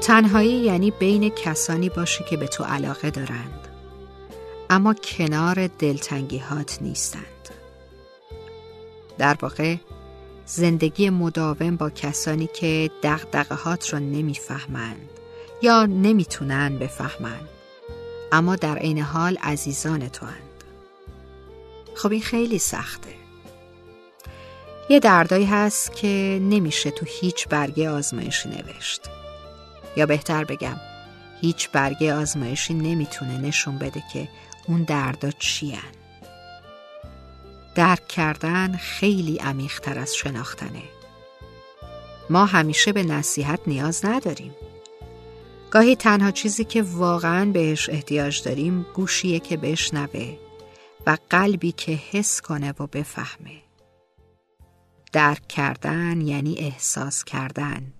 تنهایی یعنی بین کسانی باشی که به تو علاقه دارند. اما کنار دلتنگیهات نیستند. در واقع زندگی مداوم با کسانی که دغدغه‌هات را نمی‌فهمند یا نمی‌تونن بفهمند. اما در عین حال عزیزان تو هند. خب این خیلی سخته. یه دردایی هست که نمیشه تو هیچ برگه آزمایشی نوشت. یا بهتر بگم هیچ برگه آزمایشی نمی‌تونه نشون بده که اون دردا چی هن. درک کردن خیلی عمیقتر از شناختنه. ما همیشه به نصیحت نیاز نداریم. گاهی تنها چیزی که واقعا بهش احتیاج داریم گوشیه که بشنوه و قلبی که حس کنه و بفهمه. درک کردن یعنی احساس کردن.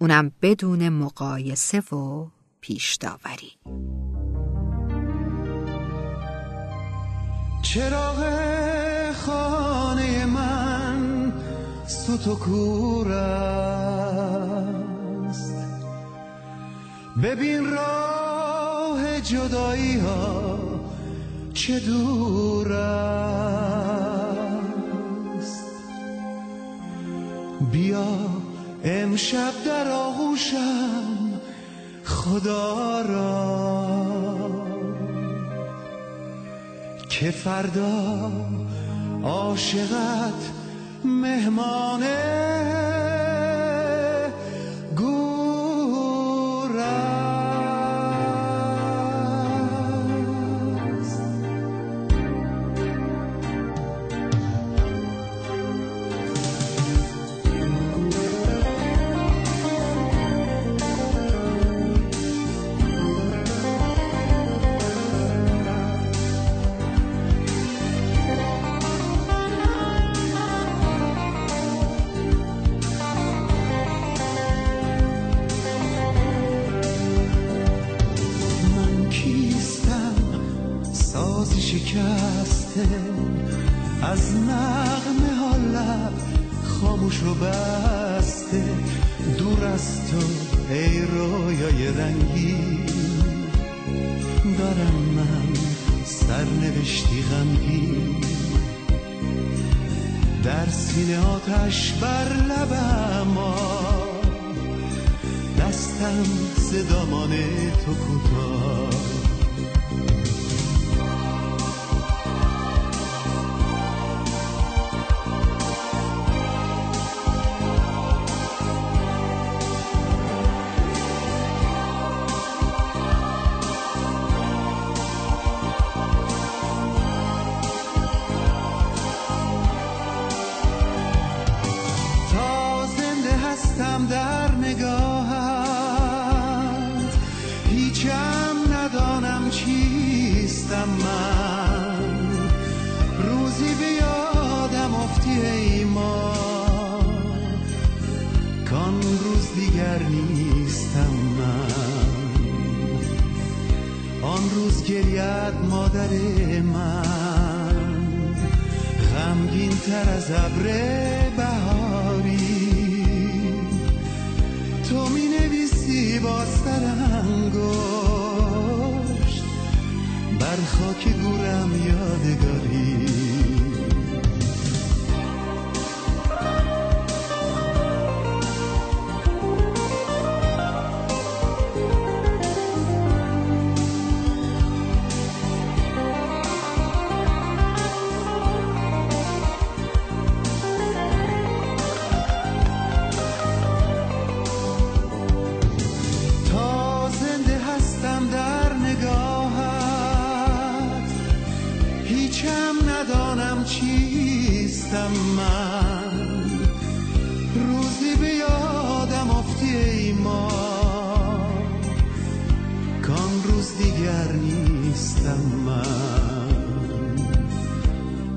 اونم بدون مقایسه و پیش داوری چراغ خانه من سوت و کور است. ببین راه جدایی ها چه دور است. بیا امشب در آغوشم خدا را. که فردا عاشقت مهمانه شکسته. از نغمه ها لب خاموش و بسته. دور از تو ای رویای رنگی. دارم من سرنوشتی غمگی در سینه آتش بر لبم دستم صدامان تو کوتاه. ای ما کان روز دیگر نیستم من آن روز گرید مادر من غمگین تر از ابر بهاری تو می نویسی با سر انگشت بر خاک گورم یادگاری چیستم من؟ روزی به یادم افتی ای ما. کان روز دیگر نیستم من.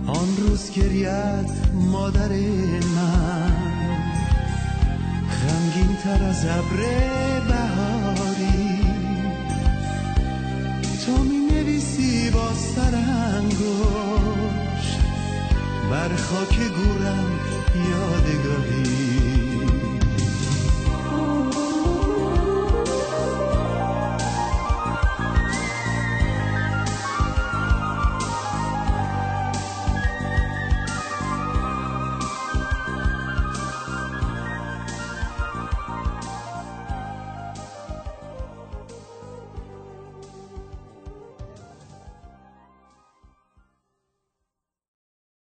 آن روز گریت مادر من. غمگین تر از ابر بهاری. تو می نویسی با سرنگو خاک گورم یادگاری.